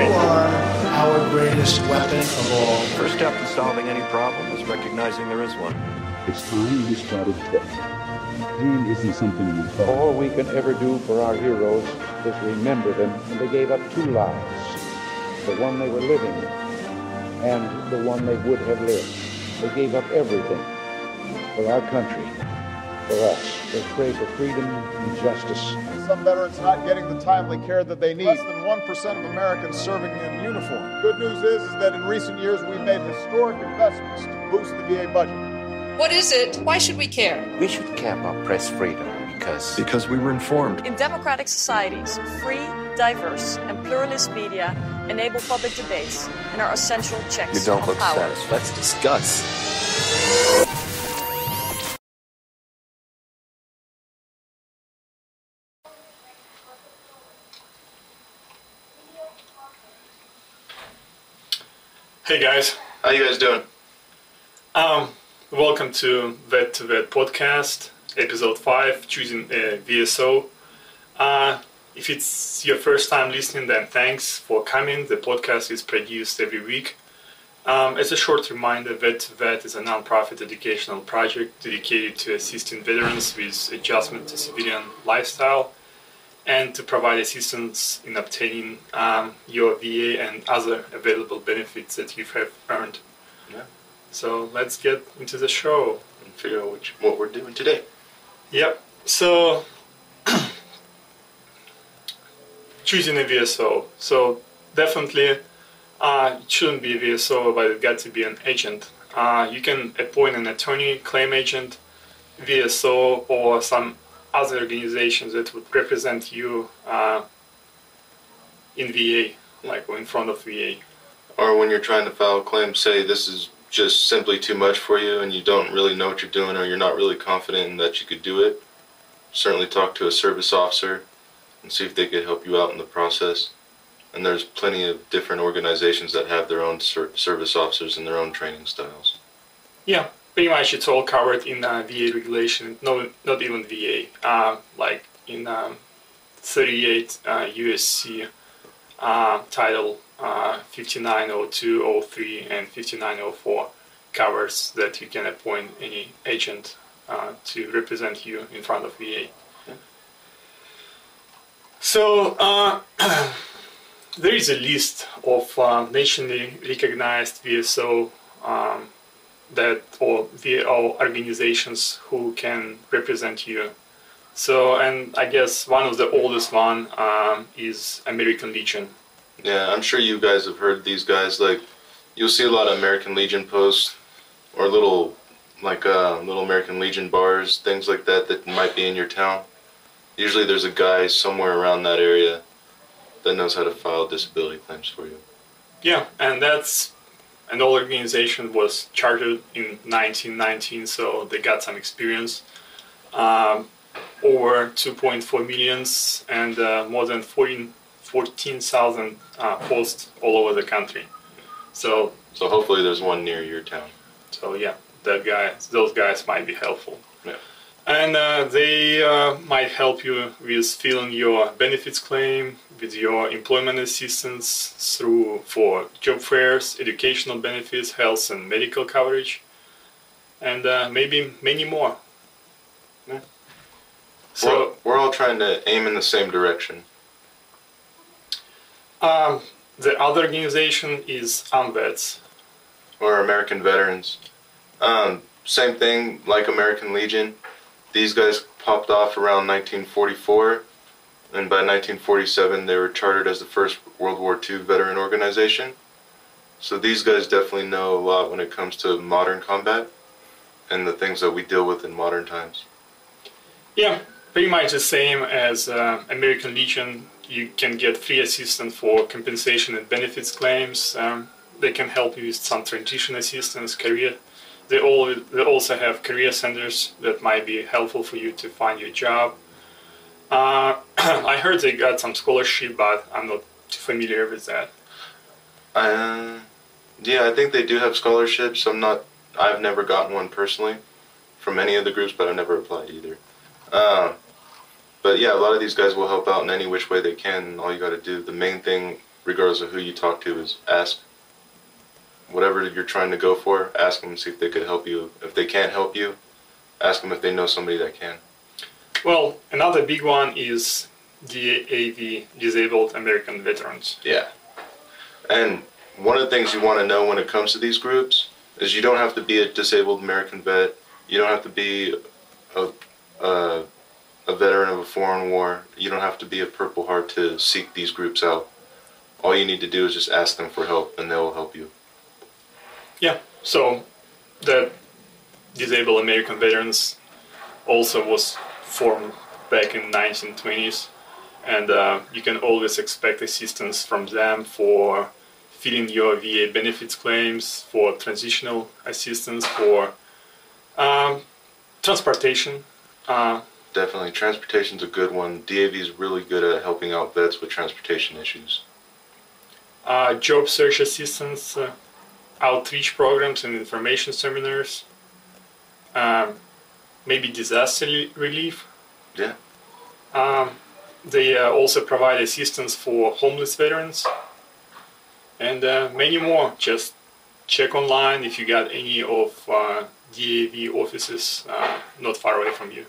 You are our greatest weapon of all. First step in solving any problem is recognizing there is one. It's time we started death. Pain isn't something we thought. All we can ever do for our heroes is remember them, and they gave up two lives the one they were living and the one they would have lived. They gave up everything for our country, for us. They pray for freedom and justice. Some veterans not getting the timely care that they need. Less than 1% of Americans serving in uniform. Good news is, is that in recent years we've made historic investments to boost the VA budget. What is it? Why should we care? We should care about press freedom because Because we were informed. In democratic societies, free, diverse, and pluralist media enable public debates and are essential checks you don't look power. satisfied. Let's discuss. Hey guys, How you guys doing? um, welcome to Vet to Vet podcast, episode five, choosing a VSO. Uh, if it's your first time listening, then thanks for coming. The podcast is produced every week. Um, as a short reminder, Vet to Vet is a non-profit educational project dedicated to assisting veterans with adjustment to civilian lifestyle and to provide assistance in obtaining um, your VA and other available benefits that you have earned. Yeah. So let's get into the show. And figure out which, what we're doing today. Yep. So choosing a VSO. So definitely uh, it shouldn't be a VSO, but it got to be an agent. Uh, you can appoint an attorney, claim agent, VSO, or some other organizations that would represent you uh, in VA, like in front of VA. Or when you're trying to file a claim, say this is just simply too much for you and you don't really know what you're doing or you're not really confident that you could do it. Certainly talk to a service officer and see if they could help you out in the process. And there's plenty of different organizations that have their own ser- service officers and their own training styles. Yeah, pretty much it's all covered in uh, VA regulation. No, not even VA. Uh, like in um, 38 uh, USC uh, title uh, 5902, 03, and 5904 covers that you can appoint any agent uh, to represent you in front of VA. So uh, there is a list of uh, nationally recognized VSO um, that or VO organizations who can represent you. So, and I guess one of the oldest one um, is American Legion. Yeah, I'm sure you guys have heard these guys. Like, you'll see a lot of American Legion posts or little, like, uh, little American Legion bars, things like that that might be in your town. Usually there's a guy somewhere around that area that knows how to file disability claims for you. Yeah, and that's an old organization was chartered in 1919, so they got some experience. Um, over 2.4 millions and uh, more than 14 14,000 uh, posts all over the country. So, So hopefully there's one near your town. so yeah, that guy, those guys might be helpful. Yeah. And uh, they uh, might help you with filling your benefits claim, with your employment assistance through for job fairs, educational benefits, health and medical coverage, and uh, maybe many more. Yeah. So we're, we're all trying to aim in the same direction. um, the other organization is AMVETS. or American veterans. Um, same thing, like American Legion. These guys popped off around 1944, and by 1947 they were chartered as the first World War II veteran organization. So these guys definitely know a lot when it comes to modern combat and the things that we deal with in modern times. Yeah, pretty much the same as uh, American Legion. You can get free assistance for compensation and benefits claims. Um, they can help you with some transition assistance, career. They all they also have career centers that might be helpful for you to find your job. Uh, I heard they got some scholarship, but I'm not too familiar with that. Uh, yeah, I think they do have scholarships. I'm not. I've never gotten one personally from any of the groups, but I've never applied either. Uh, but yeah, a lot of these guys will help out in any which way they can. All you got to do, the main thing regardless of who you talk to, is ask whatever you're trying to go for. Ask them, see if they could help you. If they can't help you, ask them if they know somebody that can. Well, another big one is DAV, Disabled American Veterans. Yeah. And one of the things you want to know when it comes to these groups is you don't have to be a disabled American vet. You don't have to be a, a, a veteran of a foreign war. You don't have to be a Purple Heart to seek these groups out. All you need to do is just ask them for help, and they will help you. Yeah. So the Disabled American Veterans also was formed back in 1920s, and uh, you can always expect assistance from them for filling your VA benefits claims, for transitional assistance, for um, transportation. Uh, Definitely, transportation's a good one. DAV is really good at helping out vets with transportation issues. Uh, job search assistance, uh, outreach programs and information seminars, um, maybe disaster relief. Yeah. Um, they uh, also provide assistance for homeless veterans and uh, many more. Just check online if you got any of uh, DAV offices uh, not far away from you.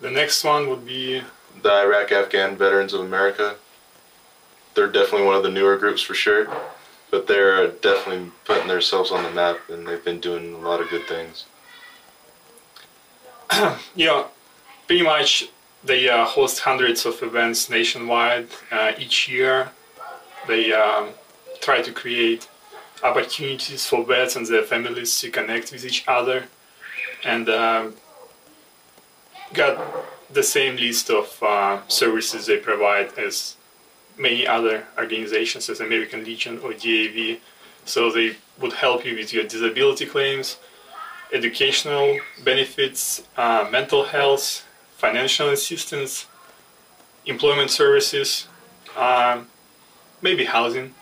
The next one would be the Iraq Afghan Veterans of America. They're definitely one of the newer groups for sure, but they're definitely putting themselves on the map and they've been doing a lot of good things. yeah, pretty much they uh, host hundreds of events nationwide uh, each year. They um, try to create opportunities for vets and their families to connect with each other, and um, got the same list of uh, services they provide as many other organizations, such as American Legion or DAV. So they would help you with your disability claims, educational benefits, uh, mental health, financial assistance, employment services, um, maybe housing.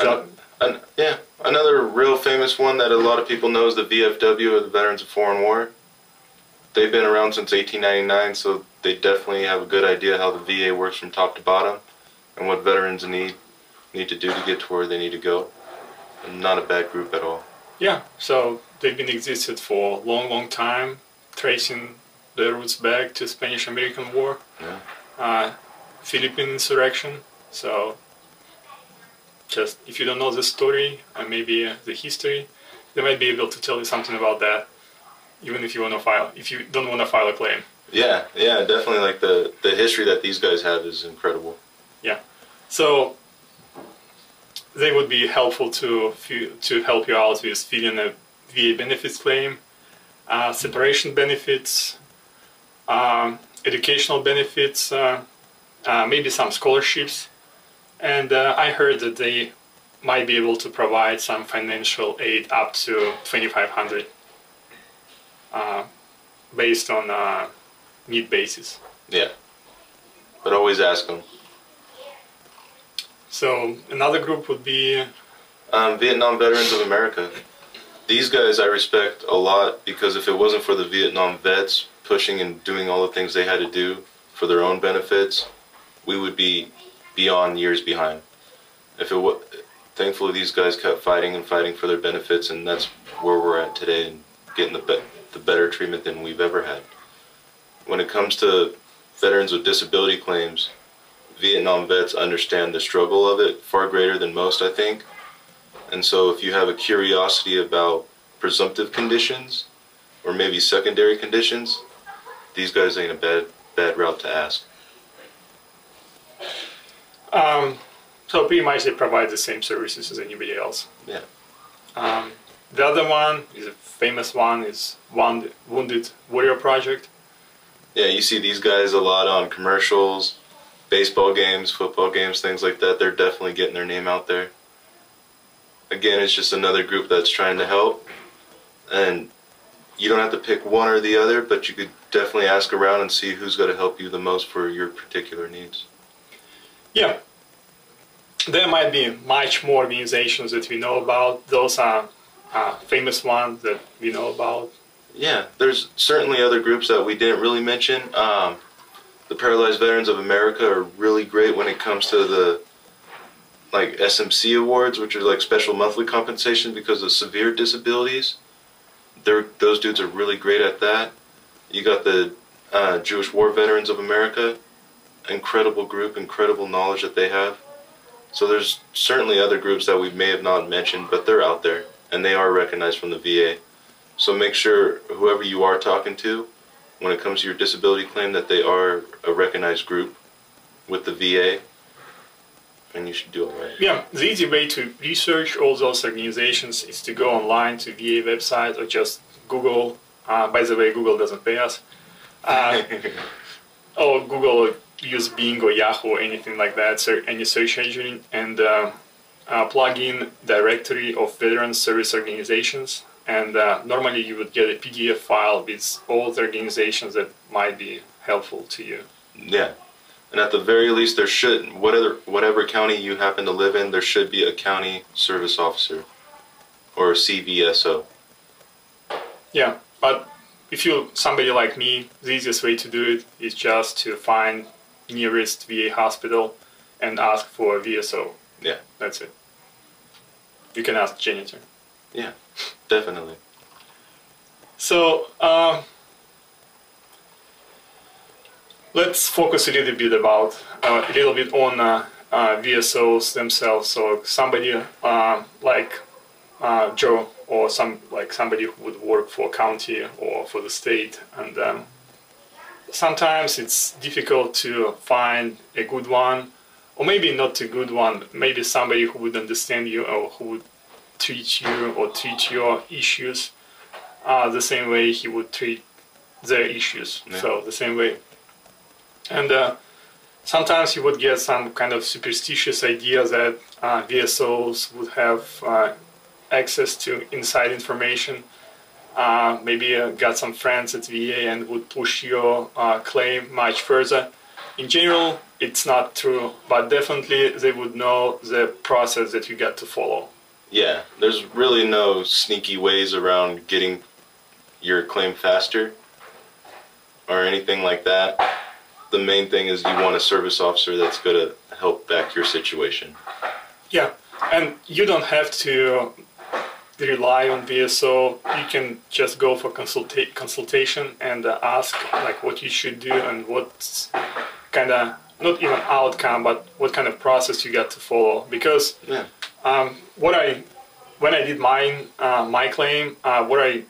An, an, yeah, another real famous one that a lot of people know is the VFW, or the Veterans of Foreign War. They've been around since 1899, so they definitely have a good idea how the VA works from top to bottom and what veterans need need to do to get to where they need to go. And not a bad group at all. Yeah, so they've been existed for a long, long time, tracing their roots back to Spanish-American War, yeah. uh, Philippine insurrection. So, just if you don't know the story and maybe uh, the history, they might be able to tell you something about that, even if you want to file, if you don't want to file a claim. Yeah, yeah, definitely. Like the the history that these guys have is incredible. Yeah, so they would be helpful to to help you out with filling a VA benefits claim, uh, separation benefits, um, educational benefits, uh, uh, maybe some scholarships, and uh, I heard that they might be able to provide some financial aid up to 2,500 uh, based on uh, need basis. Yeah, but always ask them. So another group would be um, Vietnam Veterans of America. These guys I respect a lot because if it wasn't for the Vietnam vets pushing and doing all the things they had to do for their own benefits, we would be beyond years behind. If it was, thankfully these guys kept fighting and fighting for their benefits, and that's where we're at today and getting the be- the better treatment than we've ever had. When it comes to veterans with disability claims, Vietnam vets understand the struggle of it far greater than most, I think. And so, if you have a curiosity about presumptive conditions or maybe secondary conditions, these guys ain't a bad bad route to ask. Um, so pretty much they provide the same services as anybody else. Yeah. Um, the other one is a famous one is Wounded Warrior Project. Yeah, you see these guys a lot on commercials, baseball games, football games, things like that. They're definitely getting their name out there. Again, it's just another group that's trying to help. And you don't have to pick one or the other, but you could definitely ask around and see who's going to help you the most for your particular needs. Yeah. There might be much more organizations that we know about. Those are uh, famous ones that we know about. Yeah, there's certainly other groups that we didn't really mention. Um, the Paralyzed Veterans of America are really great when it comes to the like SMC awards, which are like special monthly compensation because of severe disabilities. They're, those dudes are really great at that. You got the uh, Jewish War Veterans of America, incredible group, incredible knowledge that they have. So there's certainly other groups that we may have not mentioned, but they're out there and they are recognized from the VA. So make sure whoever you are talking to, when it comes to your disability claim, that they are a recognized group with the VA, and you should do it right. Yeah, the easy way to research all those organizations is to go online to VA website or just Google. Uh, by the way, Google doesn't pay us. Uh, or Google or use Bing or Yahoo or anything like that, so any search engine, and uh, uh, plug in directory of veteran service organizations. And uh, normally you would get a PDF file with all the organizations that might be helpful to you. Yeah. And at the very least, there should whatever whatever county you happen to live in, there should be a county service officer or a CVSO. Yeah, but if you somebody like me, the easiest way to do it is just to find nearest VA hospital and ask for a VSO. Yeah, that's it. You can ask janitor. Yeah, definitely. So uh, let's focus a little bit about uh, a little bit on uh, uh VSOs themselves. So somebody uh, like uh, Joe or some like somebody who would work for county or for the state, and um, sometimes it's difficult to find a good one, or maybe not a good one. Maybe somebody who would understand you or who would treat you or treat your issues uh, the same way he would treat their issues. Yeah. So the same way. And uh, sometimes you would get some kind of superstitious idea that uh, VSOs would have uh, access to inside information. Uh, maybe uh, got some friends at VA and would push your claim much further. In general, it's not true, but definitely they would know the process that you got to follow. Yeah, there's really no sneaky ways around getting your claim faster or anything like that. The main thing is you want a service officer that's going to help back your situation. Yeah, and you don't have to rely on VSO. You can just go for consulta- consultation and uh, ask like what you should do and what kind of not even outcome, but what kind of process you got to follow. Because yeah. Um, what I when I did mine uh, my claim, uh, what I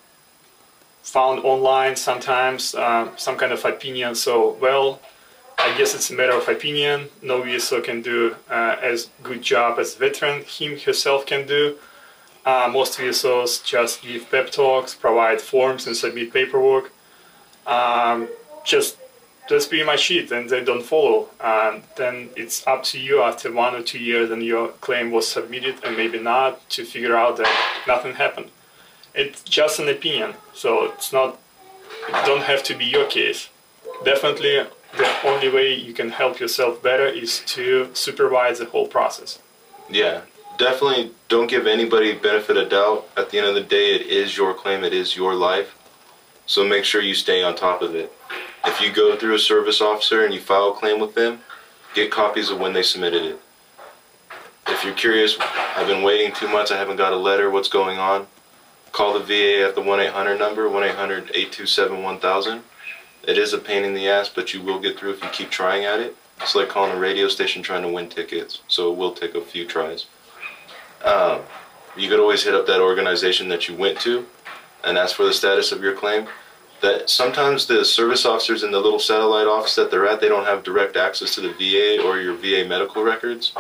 found online sometimes uh, some kind of opinion. So well, I guess it's a matter of opinion. No VSO can do uh, as good job as veteran him herself can do. Uh, most VSOs just give pep talks, provide forms, and submit paperwork. Um, just that's pretty much it and they don't follow. And then it's up to you after one or two years and your claim was submitted and maybe not to figure out that nothing happened. It's just an opinion so it's not it don't have to be your case. Definitely the only way you can help yourself better is to supervise the whole process. Yeah definitely don't give anybody benefit of doubt. At the end of the day it is your claim it is your life. So make sure you stay on top of it if you go through a service officer and you file a claim with them, get copies of when they submitted it. If you're curious, I've been waiting two months, I haven't got a letter, what's going on? Call the VA at the 1 800 number, 1 800 827 1000. It is a pain in the ass, but you will get through if you keep trying at it. It's like calling a radio station trying to win tickets, so it will take a few tries. Um, you could always hit up that organization that you went to and ask for the status of your claim that sometimes the service officers in the little satellite office that they're at, they don't have direct access to the VA or your VA medical records,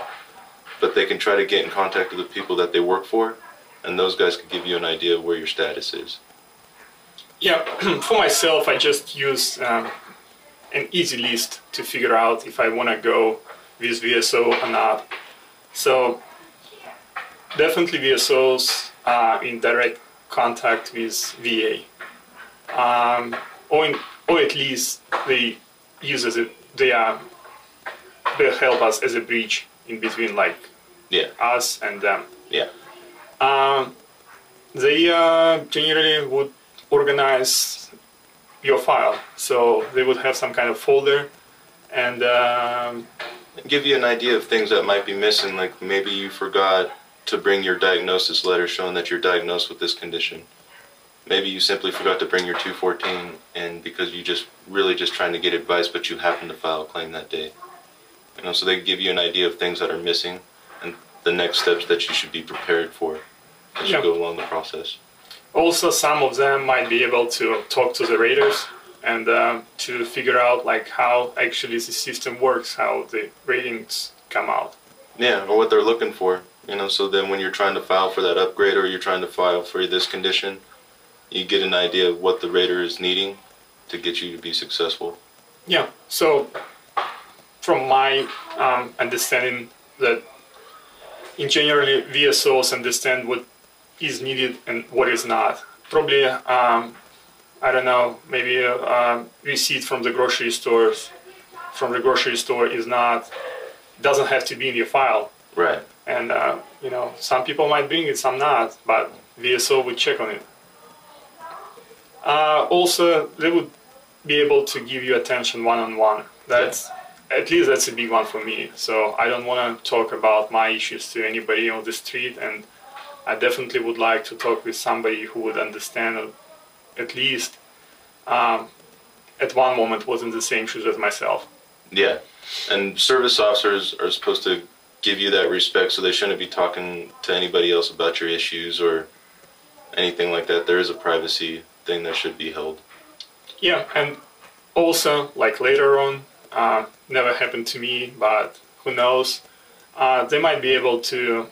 but they can try to get in contact with the people that they work for, and those guys can give you an idea of where your status is. Yeah, for myself, I just use um, an easy list to figure out if I want to go with VSO or not. So definitely VSOs are in direct contact with VA um, or, in, or at least they use as a, they are they help us as a bridge in between like yeah. us and them. Yeah. Um, they uh, generally would organize your file. So they would have some kind of folder and um, give you an idea of things that might be missing. Like maybe you forgot to bring your diagnosis letter showing that you're diagnosed with this condition. Maybe you simply forgot to bring your 214 and because you just really just trying to get advice, but you happen to file a claim that day. You know, so they give you an idea of things that are missing and the next steps that you should be prepared for as Yeah. you go along the process. also some of them might be able to talk to the raters and um, to figure out like how actually the system works, how the ratings come out. Yeah, or what they're looking for. You know, so then when you're trying to file for that upgrade or you're trying to file for this condition, you get an idea of what the rater is needing to get you to be successful. Yeah. So, from my um, understanding, that in generally VSOs understand what is needed and what is not. Probably, um, I don't know, maybe a, um receipt from the grocery stores from the grocery store is not doesn't have to be in your file. Right. And uh, you know, some people might bring it, some not, but VSO would check on it. Uh, also, they would be able to give you attention one on one. That's at least that's a big one for me. So I don't want to talk about my issues to anybody on the street, and I definitely would like to talk with somebody who would understand, at least um, at one moment was in the same shoes as myself. Yeah. And service officers are supposed to give you that respect, so they shouldn't be talking to anybody else about your issues or anything like that. There is a privacy thing that should be held. Yeah, and also like later on, uh, never happened to me, but who knows? Uh, they might be able to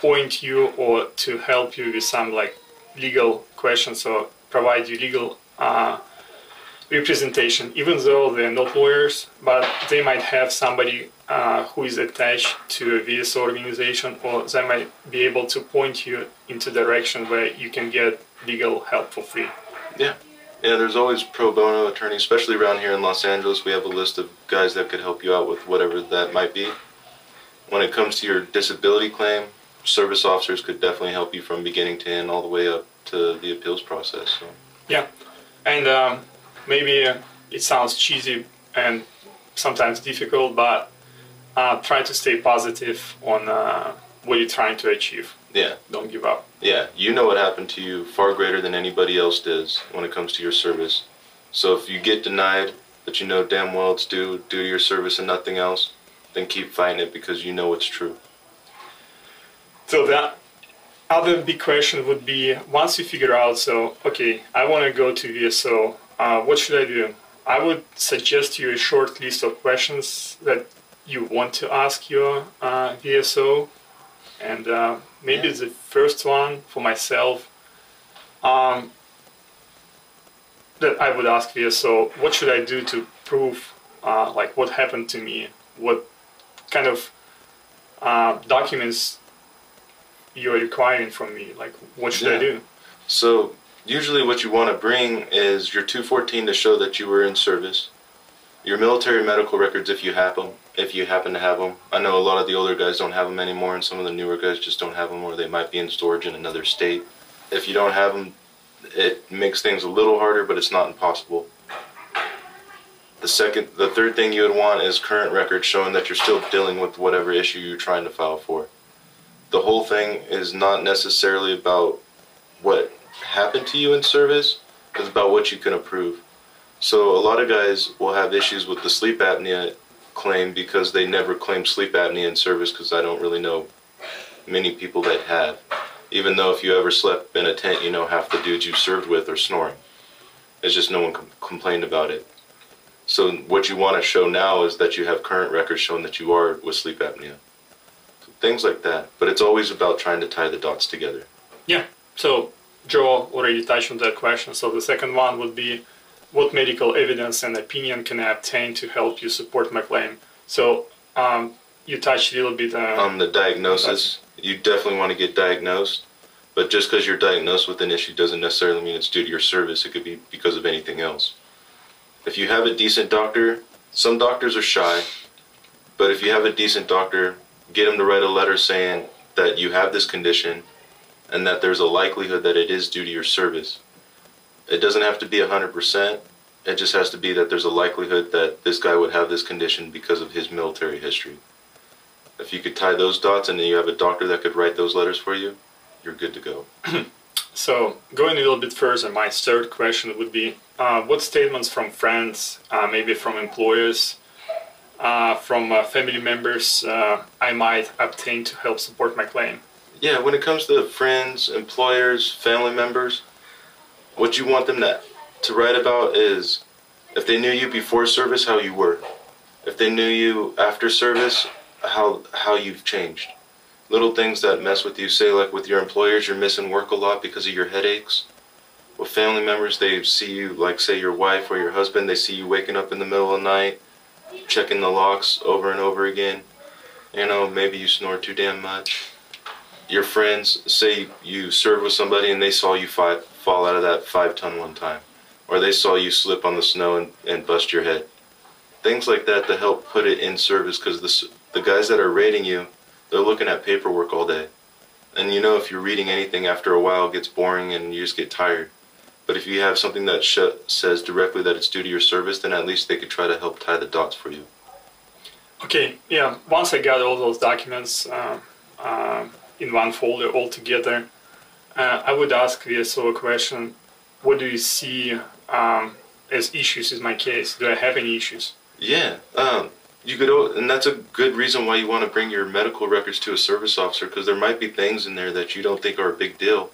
point you or to help you with some like legal questions or provide you legal uh, representation, even though they're not lawyers, but they might have somebody uh, who is attached to a VSO organization, or they might be able to point you into direction where you can get legal help for free. Yeah. Yeah, there's always pro bono attorneys, especially around here in Los Angeles. We have a list of guys that could help you out with whatever that might be. When it comes to your disability claim, service officers could definitely help you from beginning to end all the way up to the appeals process. So. Yeah, and um, maybe uh, it sounds cheesy and sometimes difficult, but uh, try to stay positive on uh, what you're trying to achieve. Yeah. Don't give up. Yeah, you know what happened to you far greater than anybody else does when it comes to your service. So if you get denied, but you know damn well it's due do your service and nothing else, then keep fighting it because you know it's true. So the other big question would be once you figure out, so okay, I want to go to VSO. Uh, what should I do? I would suggest you a short list of questions that you want to ask your uh, VSO, and uh, maybe the first one for myself um, that I would ask VSO: What should I do to prove, uh, like, what happened to me? What kind of uh, documents you're requiring from me? Like, what should I do? So usually what you want to bring is your 214 to show that you were in service, your military medical records if you have them, if you happen to have them. I know a lot of the older guys don't have them anymore, and some of the newer guys just don't have them, or they might be in storage in another state. If you don't have them, it makes things a little harder, but it's not impossible. The second, the third thing you would want is current records showing that you're still dealing with whatever issue you're trying to file for. The whole thing is not necessarily about what happened to you in service, it's about what you can approve. So a lot of guys will have issues with the sleep apnea claim because they never claim sleep apnea in service because I don't really know many people that have. Even though if you ever slept in a tent, you know half the dudes you served with are snoring. It's just no one com- complained about it. So what you want to show now is that you have current records showing that you are with sleep apnea. So things like that. But it's always about trying to tie the dots together. Yeah. So Joe already touched on that question. So the second one would be, what medical evidence and opinion can I obtain to help you support my claim? So um, you touched a little bit uh, on the diagnosis, you definitely want to get diagnosed. But just because you're diagnosed with an issue doesn't necessarily mean it's due to your service. It could be because of anything else. If you have a decent doctor, some doctors are shy, but if you have a decent doctor, get them to write a letter saying that you have this condition and that there's a likelihood that it is due to your service. It doesn't have to be 100%. It just has to be that there's a likelihood that this guy would have this condition because of his military history. If you could tie those dots and then you have a doctor that could write those letters for you, you're good to go. so, going a little bit further, my third question would be uh, what statements from friends, uh, maybe from employers, uh, from uh, family members uh, I might obtain to help support my claim? Yeah, when it comes to friends, employers, family members, what you want them to, to write about is if they knew you before service, how you were. If they knew you after service, how how you've changed. Little things that mess with you, say like with your employers, you're missing work a lot because of your headaches. With family members, they see you, like say your wife or your husband, they see you waking up in the middle of the night, checking the locks over and over again. You know, maybe you snore too damn much. Your friends say you served with somebody and they saw you five, fall out of that five ton one time, or they saw you slip on the snow and, and bust your head. Things like that to help put it in service because the, the guys that are rating you, they're looking at paperwork all day. And you know, if you're reading anything after a while, it gets boring and you just get tired. But if you have something that sh- says directly that it's due to your service, then at least they could try to help tie the dots for you. Okay, yeah. Once I got all those documents uh, uh, in one folder all together, uh, I would ask VSO a question: What do you see um, as issues in my case? Do I have any issues? Yeah, um, you could, and that's a good reason why you want to bring your medical records to a service officer because there might be things in there that you don't think are a big deal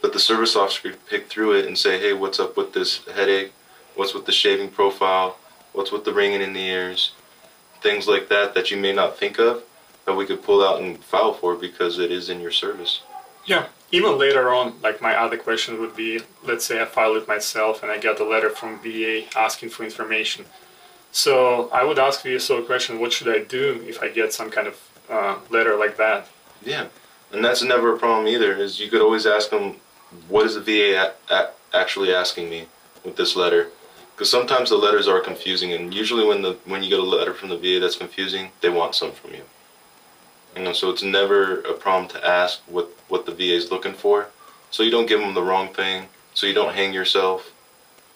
but the service officer could pick through it and say, hey, what's up with this headache? What's with the shaving profile? What's with the ringing in the ears? Things like that that you may not think of that we could pull out and file for because it is in your service. Yeah. Even later on, like my other question would be, let's say I file it myself and I get a letter from VA asking for information. So I would ask VSO a question, what should I do if I get some kind of uh, letter like that? Yeah. And that's never a problem either, is you could always ask them, what is the VA actually asking me with this letter? Because sometimes the letters are confusing, and usually when the when you get a letter from the VA that's confusing, they want some from you. You know, so it's never a problem to ask what what the VA is looking for, so you don't give them the wrong thing, so you don't hang yourself.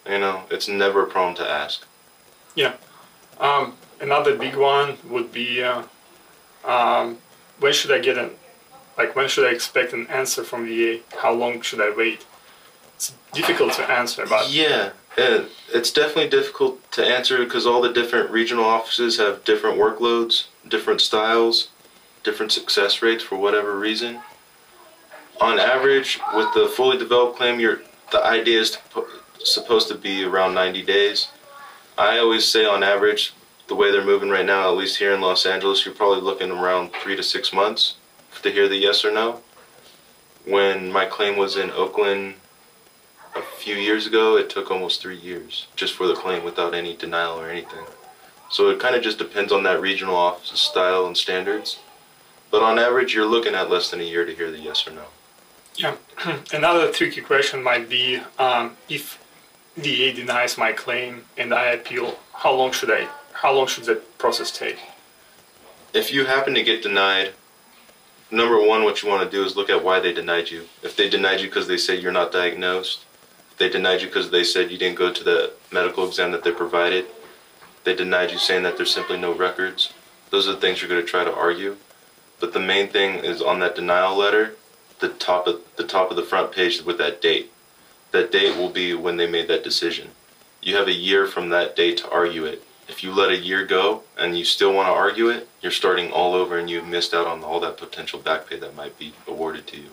You know, it's never a problem to ask. Yeah. Um, another big one would be uh, um, when should I get an like when should I expect an answer from VA? How long should I wait? It's difficult to answer, but yeah, it's definitely difficult to answer because all the different regional offices have different workloads, different styles, different success rates for whatever reason. On average, with the fully developed claim, your the idea is to, supposed to be around 90 days. I always say on average, the way they're moving right now, at least here in Los Angeles, you're probably looking around three to six months to hear the yes or no. When my claim was in Oakland a few years ago, it took almost three years just for the claim without any denial or anything. So it kind of just depends on that regional office style and standards. But on average, you're looking at less than a year to hear the yes or no. Yeah. Another tricky question might be um, if VA denies my claim and I appeal, how long should I? How long should that process take? If you happen to get denied number one, what you want to do is look at why they denied you. If they denied you because they say you're not diagnosed, if they denied you because they said you didn't go to the medical exam that they provided, they denied you saying that there's simply no records. Those are the things you're going to try to argue. But the main thing is on that denial letter, the top of the top of the front page with that date. That date will be when they made that decision. You have a year from that date to argue it. If you let a year go and you still want to argue it, you're starting all over and you've missed out on all that potential back pay that might be awarded to you.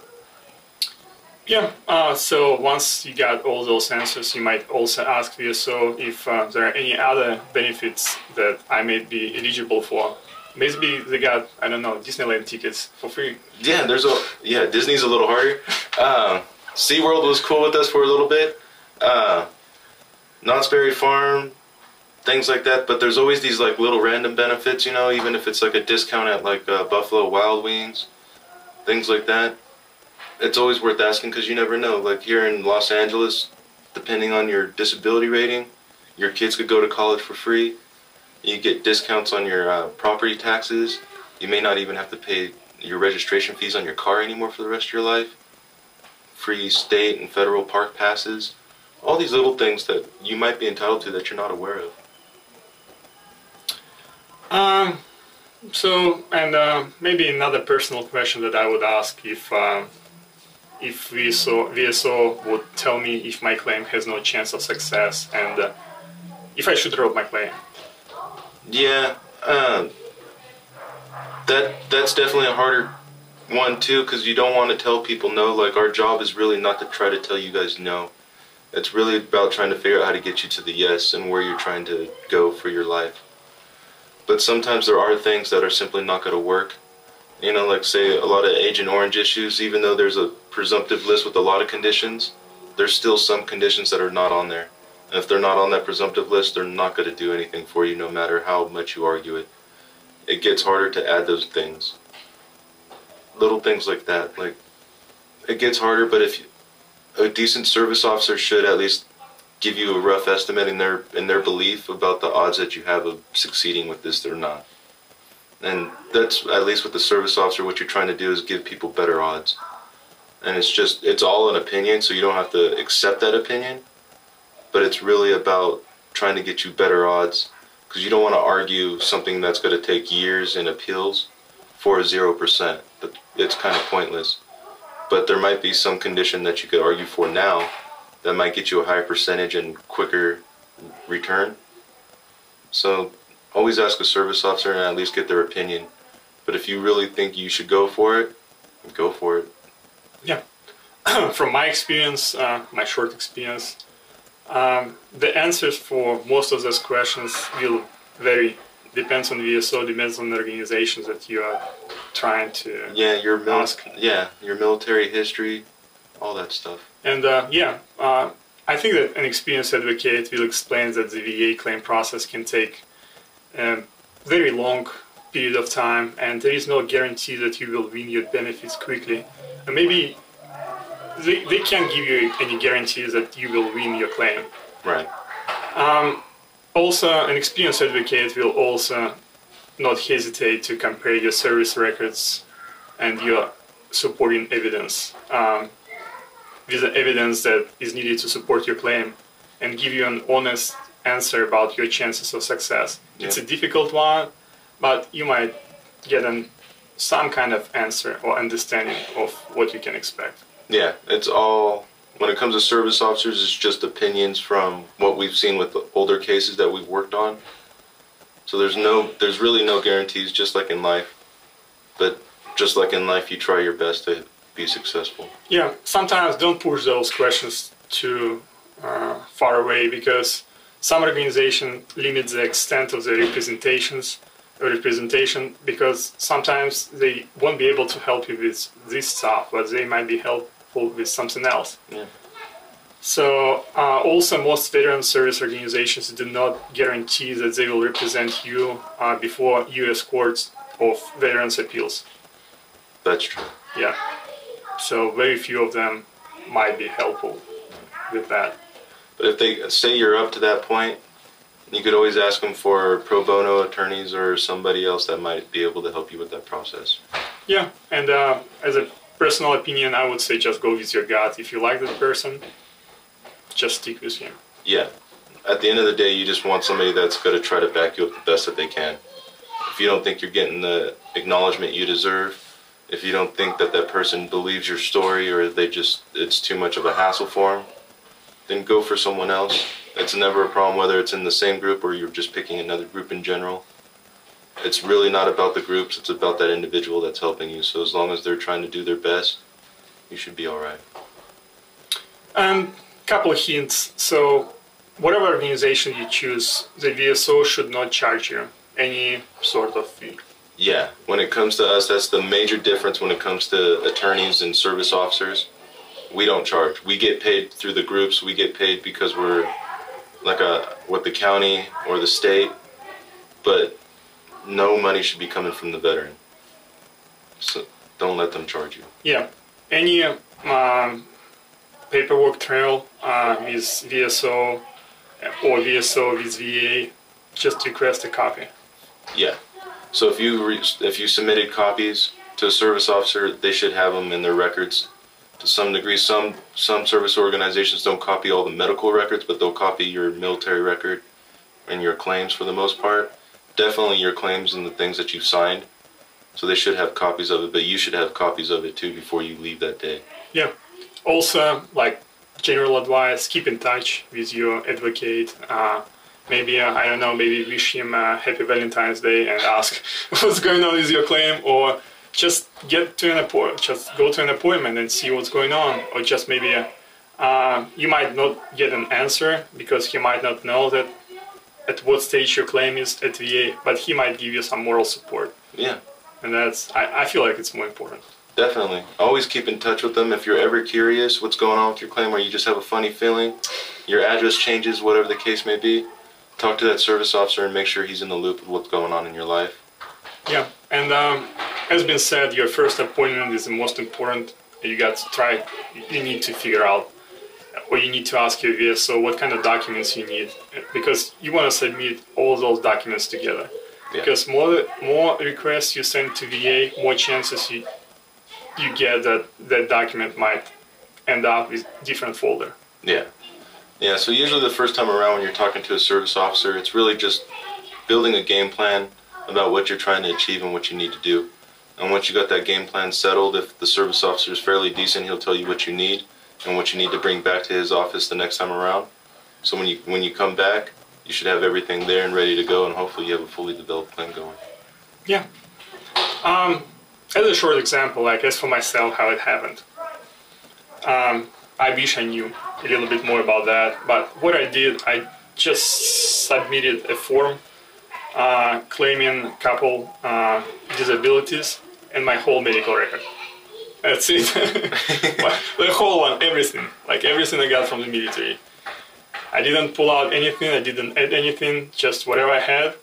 Yeah, uh, so once you got all those answers, you might also ask VSO if uh, there are any other benefits that I may be eligible for. Maybe they got, I don't know, Disneyland tickets for free. Yeah, there's a, yeah, Disney's a little harder. Uh, SeaWorld was cool with us for a little bit. Uh, Knott's Berry Farm, things like that. But there's always these like little random benefits, you know, even if it's like a discount at like uh, Buffalo Wild Wings, things like that. It's always worth asking because you never know. Like here in Los Angeles, depending on your disability rating, your kids could go to college for free. You get discounts on your uh, property taxes. You may not even have to pay your registration fees on your car anymore for the rest of your life. Free state and federal park passes. all these little things that you might be entitled to that you're not aware of. Um, so, and uh, maybe another personal question that I would ask if uh, if VSO, VSO would tell me if my claim has no chance of success and uh, if I should drop my claim. Yeah, um, that that's definitely a harder one too because you don't want to tell people no. Like our job is really not to try to tell you guys no. It's really about trying to figure out how to get you to the yes and where you're trying to go for your life. But sometimes there are things that are simply not going to work. You know, like say a lot of Agent Orange issues, even though there's a presumptive list with a lot of conditions, there's still some conditions that are not on there. And if they're not on that presumptive list, they're not going to do anything for you no matter how much you argue it. It gets harder to add those things. Little things like that. Like, it gets harder, but if you, a decent service officer should at least give you a rough estimate in their in their belief about the odds that you have of succeeding with this or not. And that's at least with the service officer what you're trying to do is give people better odds. And it's just it's all an opinion, so you don't have to accept that opinion. But it's really about trying to get you better odds because you don't want to argue something that's going to take years in appeals for a 0%. But it's kind of pointless. But there might be some condition that you could argue for now that might get you a higher percentage and quicker return. So always ask a service officer and at least get their opinion. But if you really think you should go for it, go for it. Yeah. From my experience, uh, my short experience, um, the answers for most of those questions will vary. Depends on the VSO, depends on the organizations that you are trying to yeah your mil- ask. yeah your military history, all that stuff. And uh, yeah, uh, I think that an experienced advocate will explain that the VA claim process can take a very long period of time, and there is no guarantee that you will win your benefits quickly. And maybe they, they can't give you any guarantees that you will win your claim. Right. Um, also, an experienced advocate will also not hesitate to compare your service records and your supporting evidence um, with the evidence that is needed to support your claim and give you an honest answer about your chances of success. Yeah. It's a difficult one, but you might get an, some kind of answer or understanding of what you can expect. Yeah, it's all when it comes to service officers, it's just opinions from what we've seen with the older cases that we've worked on. So there's no, there's really no guarantees, just like in life. But just like in life, you try your best to be successful. Yeah, sometimes don't push those questions too uh, far away because some organization limits the extent of their representations or representation because sometimes they won't be able to help you with this stuff, but they might be helpful with something else. Yeah. So uh, also most veteran service organizations do not guarantee that they will represent you uh, before U.S. courts of veterans appeals. That's true. Yeah. So very few of them might be helpful with that. But if they say you're up to that point, you could always ask them for pro bono attorneys or somebody else that might be able to help you with that process. Yeah, and uh, as a personal opinion, I would say just go with your gut. If you like that person, just stick with him. Yeah. At the end of the day, you just want somebody that's going to try to back you up the best that they can. If you don't think you're getting the acknowledgement you deserve, if you don't think that that person believes your story or they just it's too much of a hassle for them, then go for someone else. It's never a problem whether it's in the same group or you're just picking another group in general. It's really not about the groups, it's about that individual that's helping you. So as long as they're trying to do their best, you should be all right. Um, couple of hints. So, whatever organization you choose, the VSO should not charge you any sort of fee. Yeah, when it comes to us, that's the major difference when it comes to attorneys and service officers. We don't charge. We get paid through the groups. We get paid because we're like a with the county or the state, but no money should be coming from the veteran. So don't let them charge you. Yeah, any um, paperwork trail uh, with VSO or VSO with VA, just request a copy. Yeah. So if you re- if you submitted copies to a service officer, they should have them in their records to some degree. Some some service organizations don't copy all the medical records, but they'll copy your military record and your claims for the most part. Definitely your claims and the things that you've signed. So they should have copies of it, but you should have copies of it too before you leave that day. Yeah. Also, like general advice, keep in touch with your advocate. Uh, maybe uh, I don't know, maybe wish him a happy Valentine's Day and ask what's going on with your claim, or just get to an appointment, just go to an appointment and see what's going on, or just maybe uh, uh, you might not get an answer because he might not know that at what stage your claim is at VA, but he might give you some moral support. Yeah. And that's I, I feel like it's more important. Definitely. Always keep in touch with them if you're ever curious what's going on with your claim or you just have a funny feeling, your address changes, whatever the case may be. Talk to that service officer and make sure he's in the loop of what's going on in your life. Yeah, and um, as been said, your first appointment is the most important. You got to try. You need to figure out, or you need to ask your VSO what kind of documents you need, because you want to submit all those documents together. Yeah. Because more more requests you send to VA, more chances you you get that that document might end up with different folder. Yeah. Yeah, so usually the first time around when you're talking to a service officer, it's really just building a game plan about what you're trying to achieve and what you need to do. And once you got that game plan settled, if the service officer is fairly decent, he'll tell you what you need and what you need to bring back to his office the next time around. So when you when you come back, you should have everything there and ready to go, and hopefully you have a fully developed plan going. Yeah. Um, as a short example, I guess for myself, how it happened. Um, I wish I knew a little bit more about that, but what I did, I just submitted a form uh, claiming a couple uh, disabilities and my whole medical record. That's it. the whole one, everything. Like everything I got from the military. I didn't pull out anything, I didn't add anything, just whatever I had,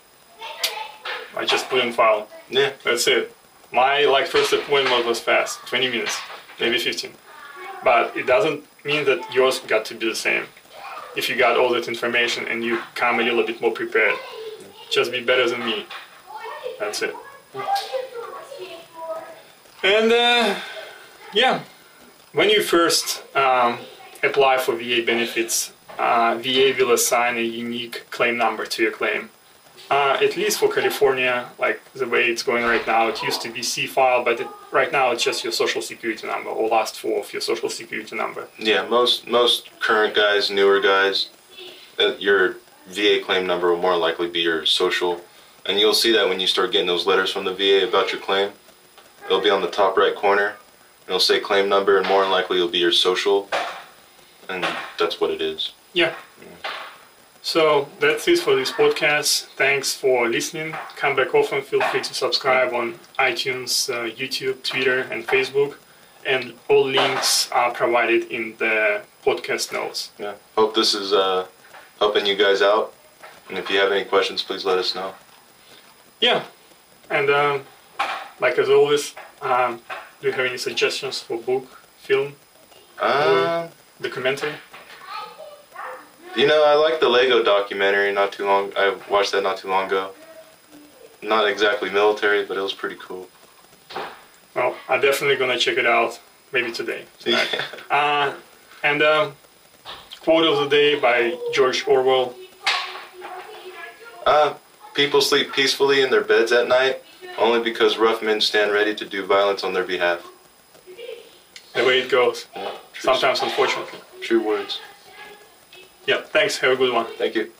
I just put in file. Yeah. That's it. My like first appointment was fast, 20 minutes, maybe 15. But it doesn't mean that yours got to be the same. If you got all that information and you come a little bit more prepared, just be better than me. That's it. And uh, yeah, when you first um, apply for VA benefits, uh, VA will assign a unique claim number to your claim. Uh, at least for California, like the way it's going right now, it used to be C file, but it, right now it's just your social security number or last four of your social security number. Yeah, most most current guys, newer guys, uh, your VA claim number will more likely be your social, and you'll see that when you start getting those letters from the VA about your claim. It'll be on the top right corner. It'll say claim number, and more than likely it'll be your social, and that's what it is. Yeah. So that's it for this podcast. Thanks for listening. Come back often. Feel free to subscribe on iTunes, uh, YouTube, Twitter, and Facebook. And all links are provided in the podcast notes. Yeah. Hope this is uh, helping you guys out. And if you have any questions, please let us know. Yeah. And um, like as always, um, do you have any suggestions for book, film, Uh, documentary? you know, I like the Lego documentary. Not too long. I watched that not too long ago. Not exactly military, but it was pretty cool. Well, I'm definitely gonna check it out. Maybe today. tonight. Uh, and um, quote of the day by George Orwell. Uh, people sleep peacefully in their beds at night only because rough men stand ready to do violence on their behalf. The way it goes. Yeah, Sometimes, unfortunately. true words. Yeah. Thanks. Have a good one. Thank you.